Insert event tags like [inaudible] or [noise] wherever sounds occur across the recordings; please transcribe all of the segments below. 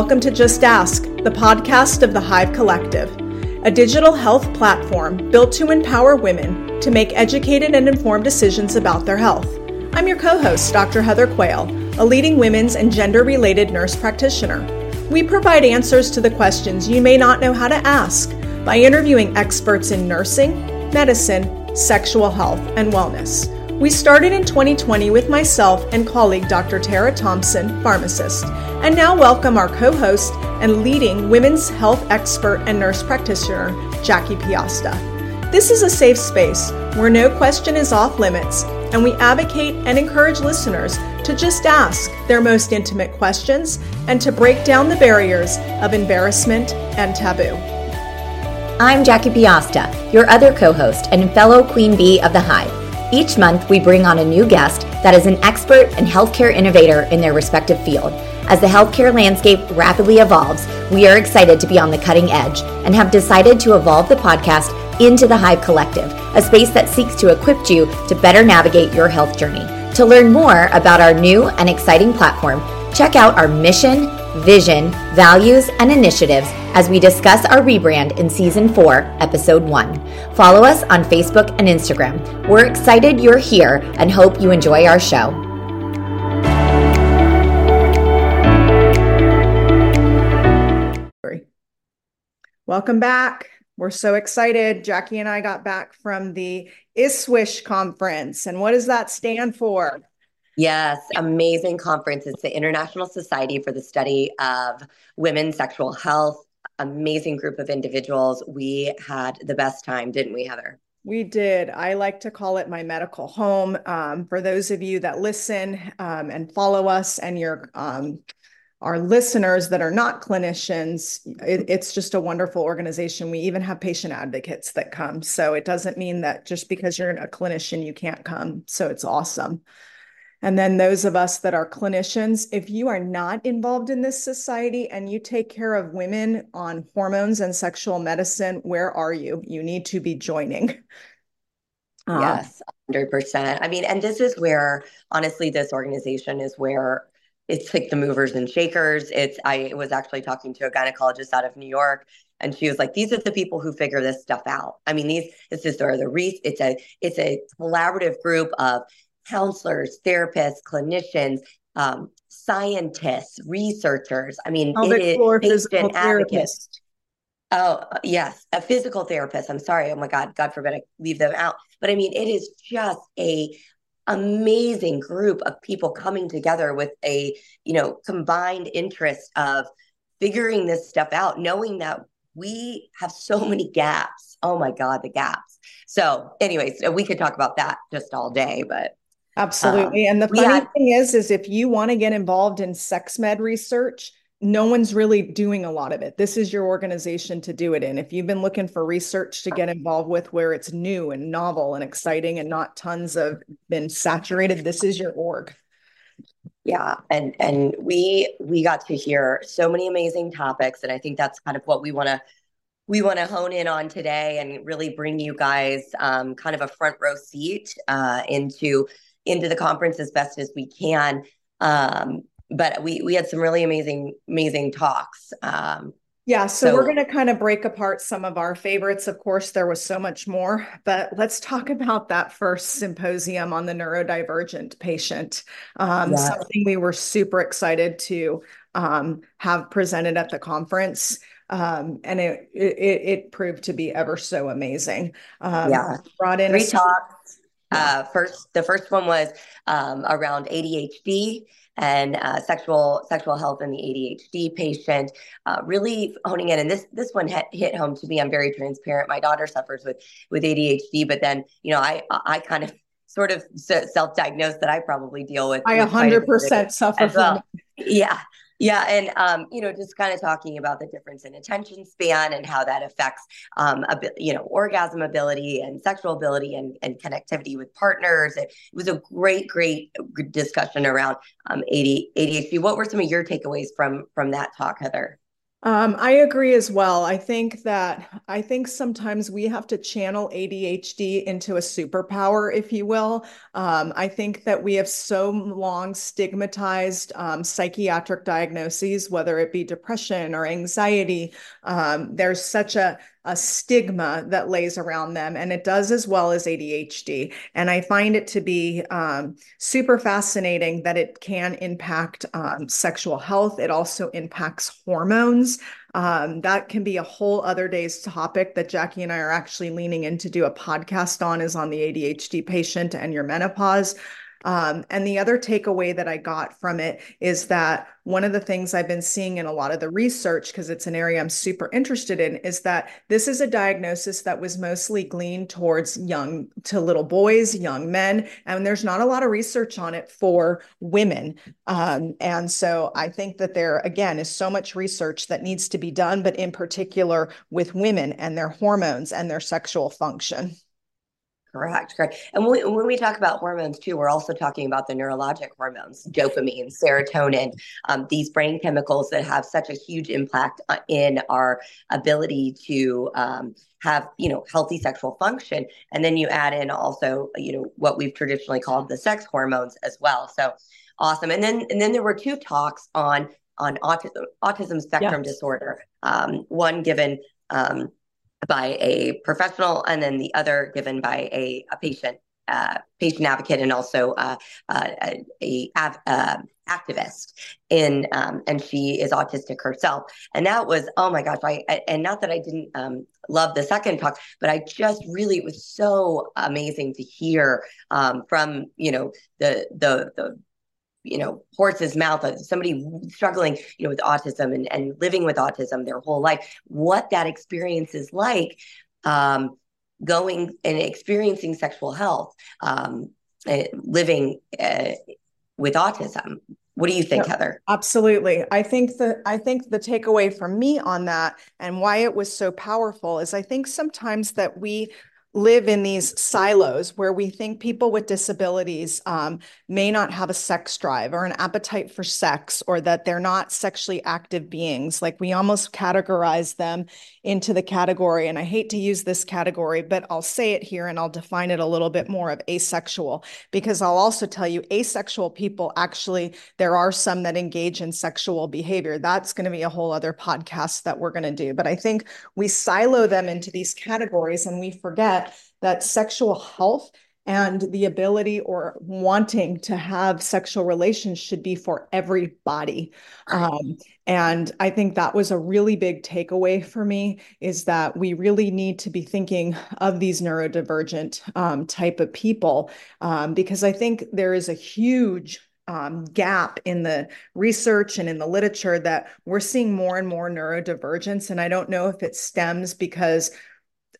welcome to Just Ask, the podcast of the Hive Collective, a digital health platform built to empower women to make educated and informed decisions about their health. I'm your co host, Dr. Heather Quayle, a leading women's and gender related nurse practitioner. We provide answers to the questions you may not know how to ask by interviewing experts in nursing, medicine, sexual health, and wellness. We started in 2020 with myself and colleague Dr. Tara Thompson, pharmacist, and now welcome our co host and leading women's health expert and nurse practitioner, Jackie Piasta. This is a safe space where no question is off limits, and we advocate and encourage listeners to just ask their most intimate questions and to break down the barriers of embarrassment and taboo. I'm Jackie Piasta, your other co host and fellow Queen Bee of the Hive. Each month, we bring on a new guest that is an expert and healthcare innovator in their respective field. As the healthcare landscape rapidly evolves, we are excited to be on the cutting edge and have decided to evolve the podcast into the Hive Collective, a space that seeks to equip you to better navigate your health journey. To learn more about our new and exciting platform, check out our mission, vision, values, and initiatives as we discuss our rebrand in Season 4, Episode 1. Follow us on Facebook and Instagram. We're excited you're here and hope you enjoy our show. Welcome back. We're so excited. Jackie and I got back from the ISSWSH conference. And what does that stand for? Yes, amazing conference. It's the International Society for the Study of Women's Sexual Health. Amazing group of individuals. We had the best time, didn't we, Heather? We did. I like to call it my medical home. Um, for those of you that listen um, and follow us, and your um, our listeners that are not clinicians, it, it's just a wonderful organization. We even have patient advocates that come. So it doesn't mean that just because you're a clinician, you can't come. So it's awesome. And then those of us that are clinicians, if you are not involved in this society and you take care of women on hormones and sexual medicine, where are you? You need to be joining. Uh, yes, 100%. I mean, and this is where, honestly, this organization is where it's like the movers and shakers. It's, I was actually talking to a gynecologist out of New York and she was like these are the people who figure this stuff out i mean these it's just are the re- it's a it's a collaborative group of counselors, therapists, clinicians, um, scientists, researchers. I mean, Pelvic it floor is patient advocates. Oh, yes, a physical therapist. I'm sorry. Oh my God, God forbid I leave them out. But I mean, it is just a amazing group of people coming together with a, you know, combined interest of figuring this stuff out, knowing that we have so many gaps. Oh my God, the gaps. So, anyways, we could talk about that just all day, but Absolutely. Um, and the funny had, thing is, is if you want to get involved in sex med research, no one's really doing a lot of it. This is your organization to do it in. If you've been looking for research to get involved with where it's new and novel and exciting and not tons of been saturated, this is your org. Yeah, and and we we got to hear so many amazing topics and I think that's kind of what we want to we want to hone in on today and really bring you guys um, kind of a front row seat uh, into into the conference as best as we can. Um, but we we had some really amazing amazing talks. Um, yeah, so, so we're going to kind of break apart some of our favorites. Of course, there was so much more, but let's talk about that first symposium on the neurodivergent patient. Um, yeah. Something we were super excited to um, have presented at the conference. Um, and it, it, it proved to be ever so amazing. Um, yeah, brought in three talks uh, first, the first one was um, around ADHD and uh, sexual sexual health in the ADHD patient. Uh, really honing in, and this this one hit, hit home to me. I'm very transparent. My daughter suffers with with ADHD, but then you know I I kind of sort of self-diagnosed that I probably deal with. I 100% suffer from. Well. Yeah, yeah, and um, you know, just kind of talking about the difference in attention span and how that affects, um, a you know, orgasm ability and sexual ability and, and connectivity with partners. It, it was a great, great discussion around um, ADHD. What were some of your takeaways from from that talk, Heather? Um, I agree as well. I think that I think sometimes we have to channel ADHD into a superpower, if you will. Um, I think that we have so long stigmatized um, psychiatric diagnoses, whether it be depression or anxiety. Um, there's such a a stigma that lays around them, and it does as well as ADHD. And I find it to be um, super fascinating that it can impact um, sexual health. It also impacts hormones. Um, that can be a whole other day's topic that Jackie and I are actually leaning in to do a podcast on is on the ADHD patient and your menopause. Um, and the other takeaway that I got from it is that one of the things I've been seeing in a lot of the research, because it's an area I'm super interested in, is that this is a diagnosis that was mostly gleaned towards young to little boys, young men, and there's not a lot of research on it for women. Um, and so I think that there, again, is so much research that needs to be done, but in particular with women and their hormones and their sexual function. Correct, correct. And when we, when we talk about hormones too, we're also talking about the neurologic hormones, dopamine, serotonin, um, these brain chemicals that have such a huge impact uh, in our ability to um, have, you know, healthy sexual function. And then you add in also, you know, what we've traditionally called the sex hormones as well. So awesome. And then and then there were two talks on on autism, autism spectrum yes. disorder. Um, one given um, by a professional and then the other given by a, a patient uh, patient advocate and also uh, uh, a, a uh, activist in um, and she is autistic herself. And that was oh my gosh I, I and not that I didn't um, love the second talk but I just really it was so amazing to hear um, from you know the the the you know horse's mouth of somebody struggling you know with autism and, and living with autism their whole life what that experience is like um, going and experiencing sexual health um, uh, living uh, with autism. What do you think yeah, heather? Absolutely. I think the i think the takeaway from me on that and why it was so powerful is i think sometimes that we live in these silos where we think people with disabilities um, may not have a sex drive or an appetite for sex or that they're not sexually active beings. Like we almost categorize them into the category, and I hate to use this category, but I'll say it here and I'll define it a little bit more of asexual because I'll also tell you asexual people actually, there are some that engage in sexual behavior. That's going to be a whole other podcast that we're going to do. But I think we silo them into these categories and we forget that sexual health and the ability or wanting to have sexual relations should be for everybody um, and i think that was a really big takeaway for me is that we really need to be thinking of these neurodivergent um, type of people um, because i think there is a huge um, gap in the research and in the literature that we're seeing more and more neurodivergence. And I don't know if it stems because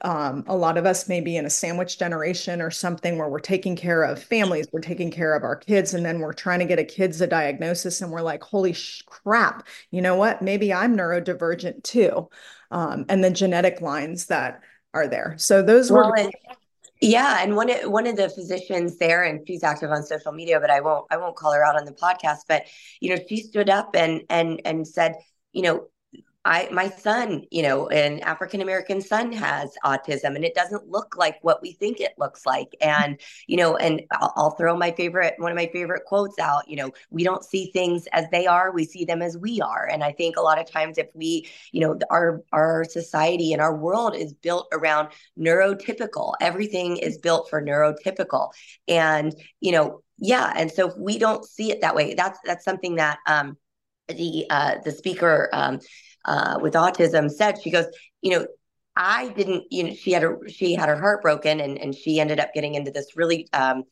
um, a lot of us may be in a sandwich generation or something where we're taking care of families, we're taking care of our kids, and then we're trying to get a kids a diagnosis, and we're like, holy crap, you know what? Maybe I'm neurodivergent too. Um, and the genetic lines that are there. So those well, were. And, yeah, and one of, one of the physicians there, and she's active on social media, but I won't I won't call her out on the podcast. But you know, she stood up and and and said, you know, I my son, you know, an African American son has autism and it doesn't look like what we think it looks like. And, you know, and I'll, I'll, throw my favorite one of my favorite quotes out, you know, we don't see things as they are, we see them as we are. And I think a lot of times if we, you know, our our society and our world is built around neurotypical. Everything is built for neurotypical. And, you know, yeah, and so if we don't see it that way, that's that's something that um the uh the speaker um uh, with autism said she goes you know i didn't you know she had a she had her heart broken and and she ended up getting into this really um,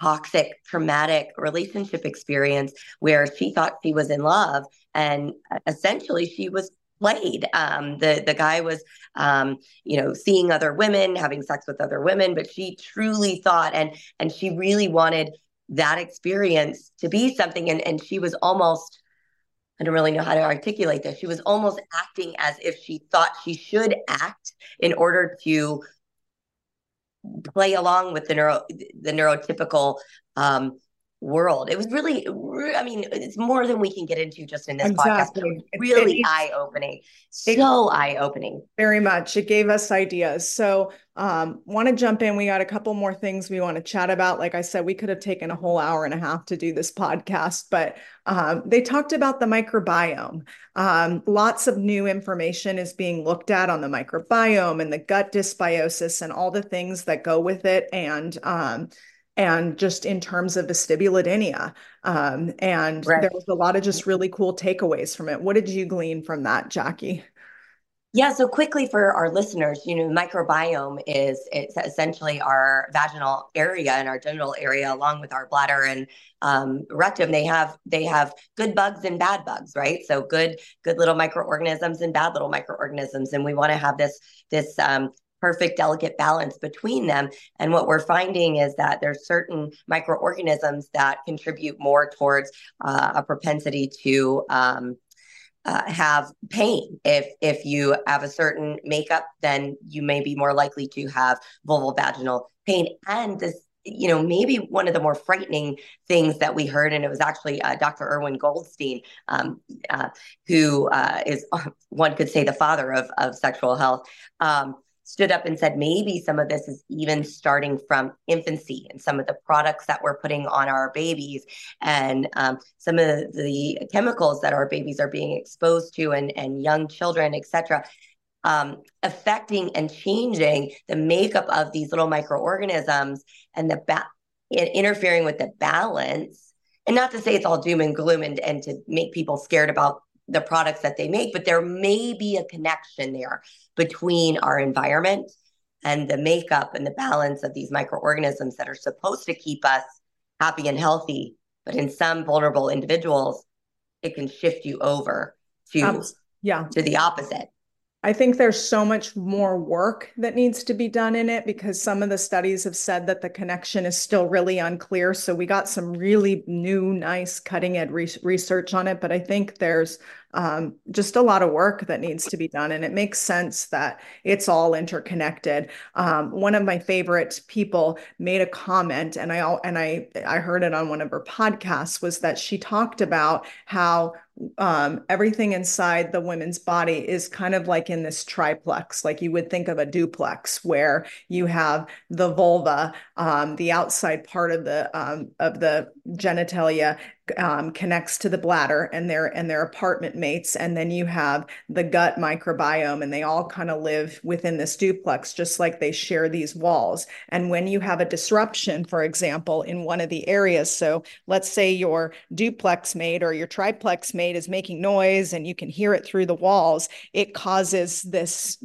toxic traumatic relationship experience where she thought she was in love and essentially she was played. Um, the the guy was um, you know seeing other women having sex with other women but she truly thought and and she really wanted that experience to be something and and she was almost I don't really know how to articulate this. She was almost acting as if she thought she should act in order to play along with the neuro the neurotypical um, world. It was really, I mean, it's more than we can get into just in this exactly. podcast. really eye opening, so eye opening. Very much. It gave us ideas. So, um, want to jump in. We got a couple more things we want to chat about. Like I said, we could have taken a whole hour and a half to do this podcast, but um, they talked about the microbiome. Um, lots of new information is being looked at on the microbiome and the gut dysbiosis and all the things that go with it. And um, and just in terms of vestibulodynia. Um, and right. there was a lot of just really cool takeaways from it. What did you glean from that, Jackie? Yeah, so quickly for our listeners, you know, microbiome is it's essentially our vaginal area and our genital area, along with our bladder and um, rectum. They have they have good bugs and bad bugs, right? So good good little microorganisms and bad little microorganisms, and we want to have this this um, perfect delicate balance between them and what we're finding is that there's certain microorganisms that contribute more towards uh, a propensity to um, uh, have pain. If if you have a certain makeup, then you may be more likely to have vulval vaginal pain. And this, you know, maybe one of the more frightening things that we heard, and it was actually uh, Dr. Irwin Goldstein, um, uh, who uh, is [laughs] one could say the father of of sexual health. Um, stood up and said maybe some of this is even starting from infancy and some of the products that we're putting on our babies and um, some of the chemicals that our babies are being exposed to and, and young children, etc. Um, affecting and changing the makeup of these little microorganisms and the ba- interfering with the balance. And not to say it's all doom and gloom and, and to make people scared about the products that they make, but there may be a connection there between our environment and the makeup and the balance of these microorganisms that are supposed to keep us happy and healthy. But in some vulnerable individuals, it can shift you over to um, yeah to the opposite. I think there's so much more work that needs to be done in it because some of the studies have said that the connection is still really unclear. So we got some really new, nice cutting edge re- research on it. But I think there's um, just a lot of work that needs to be done. And it makes sense that it's all interconnected. Um, one of my favorite people made a comment, and I and I I heard it on one of her podcasts, was that she talked about how um, everything inside the women's body is kind of like in this triplex, like you would think of a duplex, where you have the vulva, um, the outside part of the um, of the genitalia, um, connects to the bladder and their and their apartment mates. And then you have the gut microbiome and they all kind of live within this duplex just like they share these walls. And when you have a disruption for example in one of the areas so let's say your duplex mate or your triplex mate is making noise and you can hear it through the walls it causes this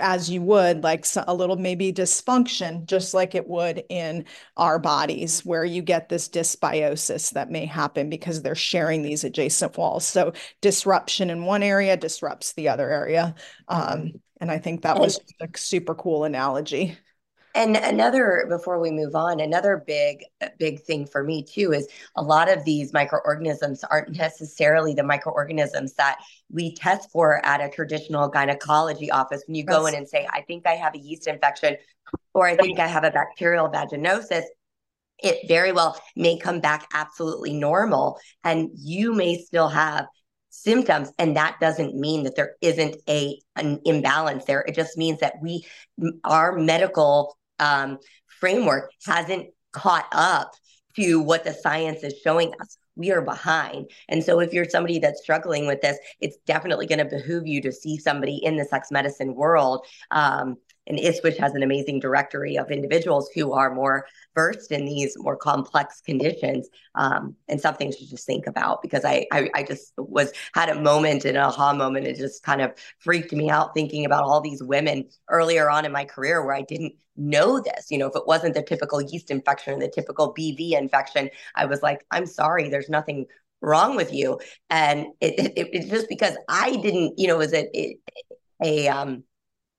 as you would like a little maybe dysfunction just like it would in our bodies where you get this dysbiosis that may happen because they're sharing these adjacent walls. So disruption in one area disrupts the other area. Um, and i think that was a super cool analogy and another, before we move on, another big, big thing for me too is a lot of these microorganisms aren't necessarily the microorganisms that we test for at a traditional gynecology office. When you yes. go in and say, I think I have a yeast infection or I think I have a bacterial vaginosis, it very well may come back absolutely normal. And you may still have symptoms and that doesn't mean that there isn't a an imbalance there it just means that we our medical um, framework hasn't caught up to what the science is showing us. We are behind. And so, if you're somebody that's struggling with this, it's definitely going to behoove you to see somebody in the sex medicine world um, and ISSWSH has an amazing directory of individuals who are more versed in these more complex conditions um, and something to just think about because I, I, I just was had a moment an aha moment it just kind of freaked me out thinking about all these women earlier on in my career where I didn't know this. You know if it wasn't the typical yeast infection or the typical BV infection I was like I'm sorry there's nothing wrong with you. And it, it, it's just because I didn't you know was it, it a um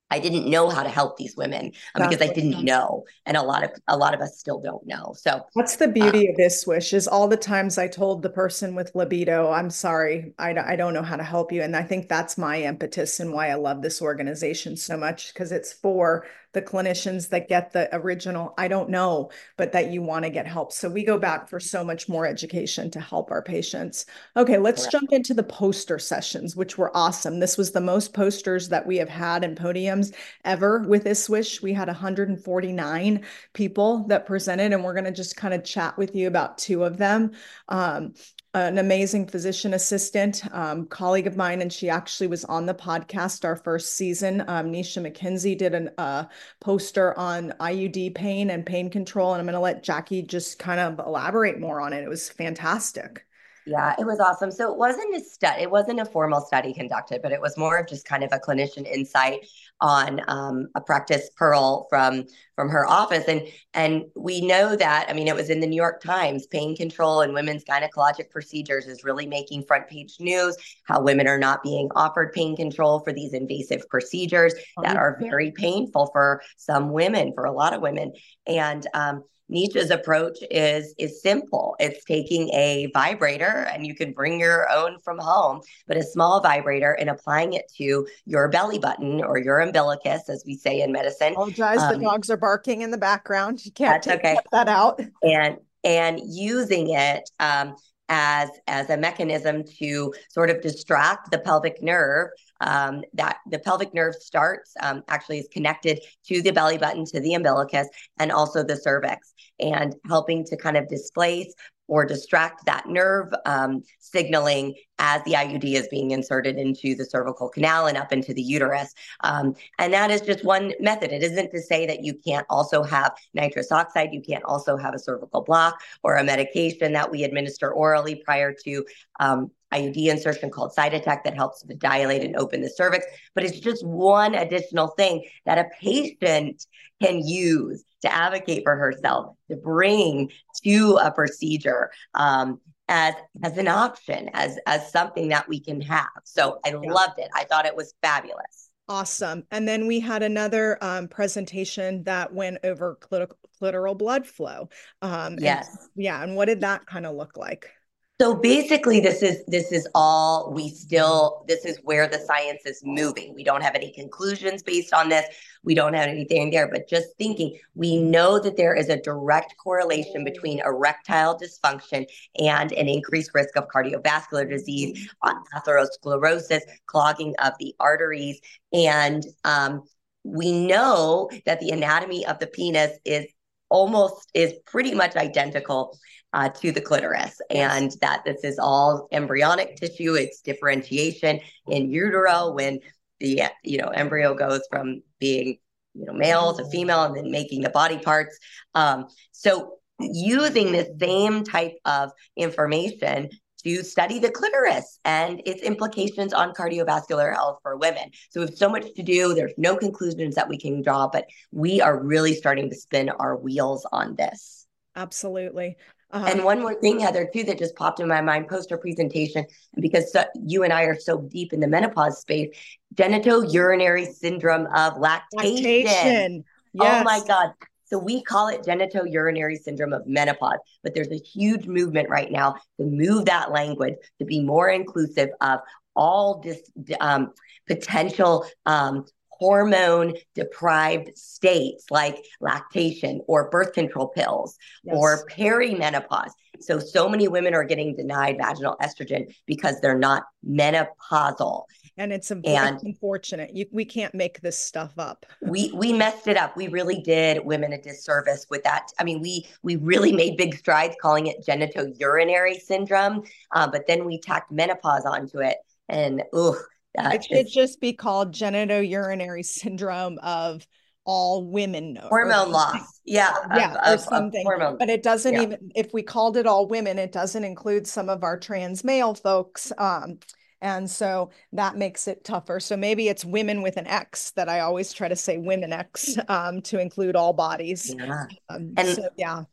I didn't know how to help these women um, because I didn't know, and a lot of a lot of us still don't know. So what's the beauty uh, of ISSWSH is all the times I told the person with libido, "I'm sorry, I, I don't know how to help you," and I think that's my impetus and why I love this organization so much because it's for the clinicians that get the original i don't know but that you want to get help. So we go back for so much more education to help our patients. Okay let's yeah. jump into the poster sessions which were awesome. This was the most posters that we have had in podiums ever with ISSWSH we had 149 people that presented and we're going to just kind of chat with you about two of them. Um, an amazing physician assistant, um, colleague of mine, and she actually was on the podcast our first season. Um, Nisha McKenzie did a uh, poster on IUD pain and pain control, and I'm going to let Jackie just kind of elaborate more on it. It was fantastic. Yeah, it was awesome. So it wasn't a study, it wasn't a formal study conducted, but it was more of just kind of a clinician insight on um, a practice pearl from from her office. And and we know that, I mean, it was in the New York Times, pain control and women's gynecologic procedures is really making front page news, how women are not being offered pain control for these invasive procedures that are very painful for some women, for a lot of women. And um, Nisha's approach is is simple. It's taking a vibrator, and you can bring your own from home, but a small vibrator, and applying it to your belly button or your umbilicus, as we say in medicine. Apologize, um, the dogs are barking in the background. You can't take okay. that out. And and using it um, as as a mechanism to sort of distract the pelvic nerve um, that the pelvic nerve starts um, actually is connected to the belly button to the umbilicus and also the cervix and helping to kind of displace or distract that nerve um, signaling as the IUD is being inserted into the cervical canal and up into the uterus. Um, and that is just one method. It isn't to say that you can't also have nitrous oxide, you can't also have a cervical block or a medication that we administer orally prior to um, IUD insertion called Cytotec that helps to dilate and open the cervix. But it's just one additional thing that a patient can use to advocate for herself, to bring to a procedure um, as as an option, as as something that we can have. So I loved it. I thought it was fabulous. Awesome. And then we had another um, presentation that went over clitoral blood flow. Um, yes. And, yeah. And what did that kind of look like? So basically, this is this is all we still. This is where the science is moving. We don't have any conclusions based on this. We don't have anything there, but just thinking, we know that there is a direct correlation between erectile dysfunction and an increased risk of cardiovascular disease, atherosclerosis, clogging of the arteries, and um, we know that the anatomy of the penis is almost is pretty much identical uh, to the clitoris and that this is all embryonic tissue it's differentiation in utero when the you know embryo goes from being you know male to female and then making the body parts um, so using the same type of information to study the clitoris and its implications on cardiovascular health for women. So we have so much to do. There's no conclusions that we can draw, but we are really starting to spin our wheels on this. Absolutely. Uh-huh. And one more thing, Heather, too, that just popped in my mind post our presentation, because so, you and I are so deep in the menopause space, genitourinary syndrome of lactation. lactation. Yes. Oh my God. So we call it genitourinary syndrome of menopause, but there's a huge movement right now to move that language to be more inclusive of all this um, potential um, hormone deprived states like lactation or birth control pills yes. or perimenopause. So, so many women are getting denied vaginal estrogen because they're not menopausal. And it's, and unfortunate. You, we can't make this stuff up. [laughs] we we messed it up. We really did women a disservice with that. I mean, we we really made big strides calling it genitourinary syndrome, uh, but then we tacked menopause onto it, and ugh, it should just be called genitourinary syndrome of all women hormone loss. Yeah yeah of, or of, something. of but it doesn't yeah. even if we called it all women it doesn't include some of our trans male folks um and so that makes it tougher. So maybe it's women with an x that i always try to say women x um to include all bodies. Yeah. Um, and so, yeah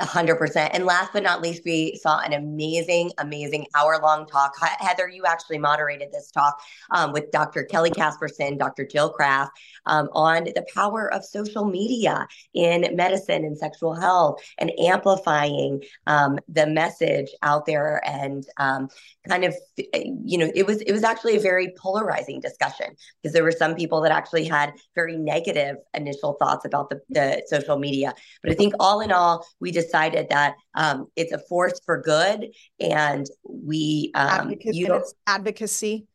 hundred percent. And last but not least, we saw an amazing, amazing hour long talk. Heather, you actually moderated this talk um, with Dr. Kelly Casperson, Dr. Jill Krapf um, on the power of social media in medicine and sexual health and amplifying um, the message out there and um, kind of, you know, it was it was actually a very polarizing discussion because there were some people that actually had very negative initial thoughts about the, the social media. But I think all in all, we decided that um, it's a force for good, and we um, advocacy, advocacy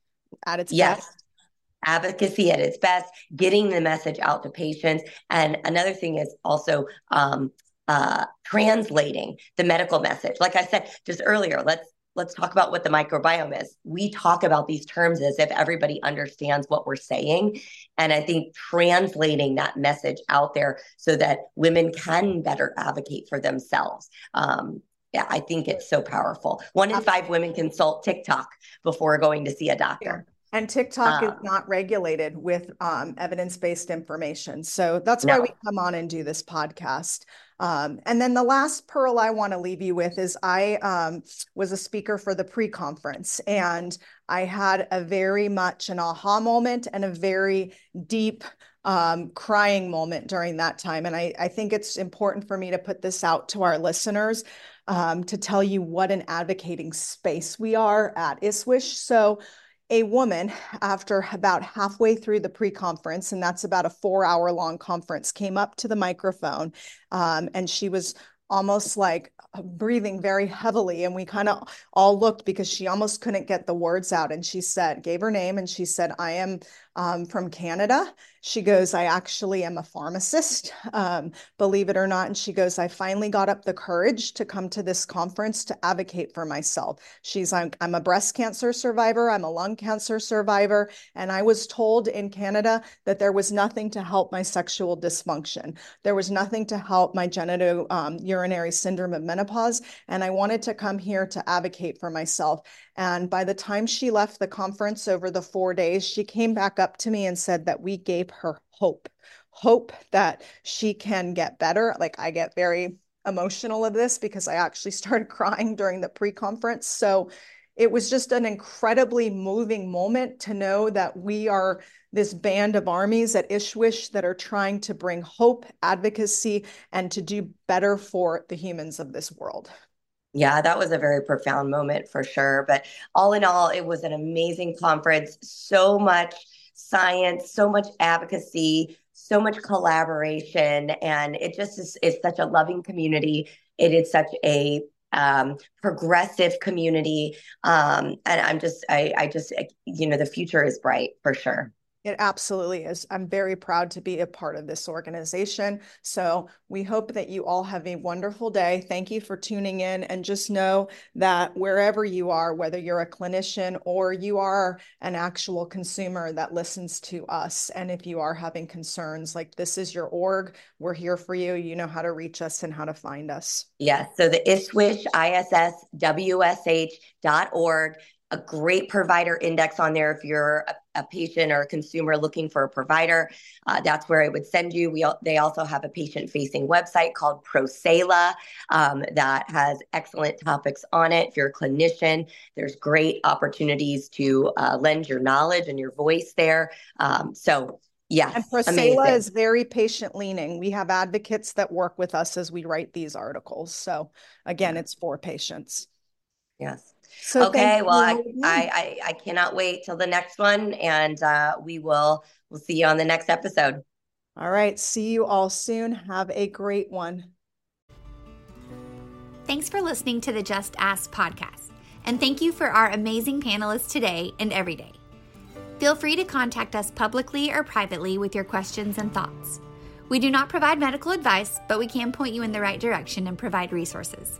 at its yes. best advocacy at its best, getting the message out to patients. And another thing is also um, uh, translating the medical message. Like I said just earlier, let's let's talk about what the microbiome is. We talk about these terms as if everybody understands what we're saying. And I think translating that message out there so that women can better advocate for themselves. Um, yeah, I think it's so powerful. One in five women consult TikTok before going to see a doctor. And TikTok um, is not regulated with um, evidence based information. So that's why we come on and do this podcast. Um, and then the last pearl I want to leave you with is I um, was a speaker for the pre conference and I had a very much an aha moment and a very deep um, crying moment during that time. And I, I, think it's important for me to put this out to our listeners um, to tell you what an advocating space we are at ISSWSH. So a woman after about halfway through the pre-conference and that's about a four hour long conference came up to the microphone um, and she was almost like breathing very heavily and we kind of all looked because she almost couldn't get the words out and she said gave her name and she said i am um, from canada she goes i actually am a pharmacist um, believe it or not and she goes i finally got up the courage to come to this conference to advocate for myself she's like i'm a breast cancer survivor i'm a lung cancer survivor and i was told in canada that there was nothing to help my sexual dysfunction there was nothing to help my genital um, urinary syndrome of menopause. And I wanted to come here to advocate for myself. And by the time she left the conference over the four days, she came back up to me and said that we gave her hope hope that she can get better. Like I get very emotional of this because I actually [laughs] started crying during the pre conference. So it was just an incredibly moving moment to know that we are this band of armies at ISSWSH that are trying to bring hope, advocacy, and to do better for the humans of this world. Yeah, that was a very profound moment for sure. But all in all, it was an amazing conference. So much science, so much advocacy, so much collaboration. And it just is, is such a loving community. It is such a um, progressive community. Um, and I'm just, I, I just, you know, the future is bright for sure. It absolutely is. I'm very proud to be a part of this organization. So we hope that you all have a wonderful day. Thank you for tuning in. And just know that wherever you are, whether you're a clinician or you are an actual consumer that listens to us, and if you are having concerns, like this is your org, we're here for you. You know how to reach us and how to find us. Yes. So the ISWISH, ISSWSH.org a great provider index on there if you're a, a patient or a consumer looking for a provider. Uh, that's where I would send you. We they also have a patient facing website called Prosayla um, that has excellent topics on it. If you're a clinician, there's great opportunities to uh, lend your knowledge and your voice there. Um, so Yes. And Prosayla is very patient leaning. We have advocates that work with us as we write these articles. So again, it's for patients. Yes. So okay, well, I, I, I I cannot wait till the next one, and uh, we will we'll see you on the next episode. All right, see you all soon. Have a great one. Thanks for listening to the Just Ask podcast, and thank you for our amazing panelists today and every day. Feel free to contact us publicly or privately with your questions and thoughts. We do not provide medical advice, but we can point you in the right direction and provide resources.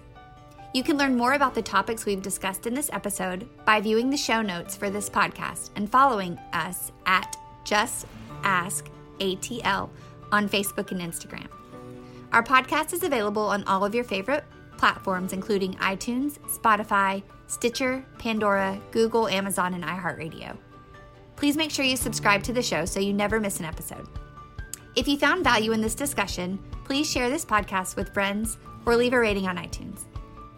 You can learn more about the topics we've discussed in this episode by viewing the show notes for this podcast and following us at Just Ask ATL on Facebook and Instagram. Our podcast is available on all of your favorite platforms, including iTunes, Spotify, Stitcher, Pandora, Google, Amazon, and iHeartRadio. Please make sure you subscribe to the show so you never miss an episode. If you found value in this discussion, please share this podcast with friends or leave a rating on iTunes.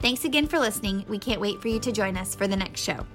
Thanks again for listening. We can't wait for you to join us for the next show.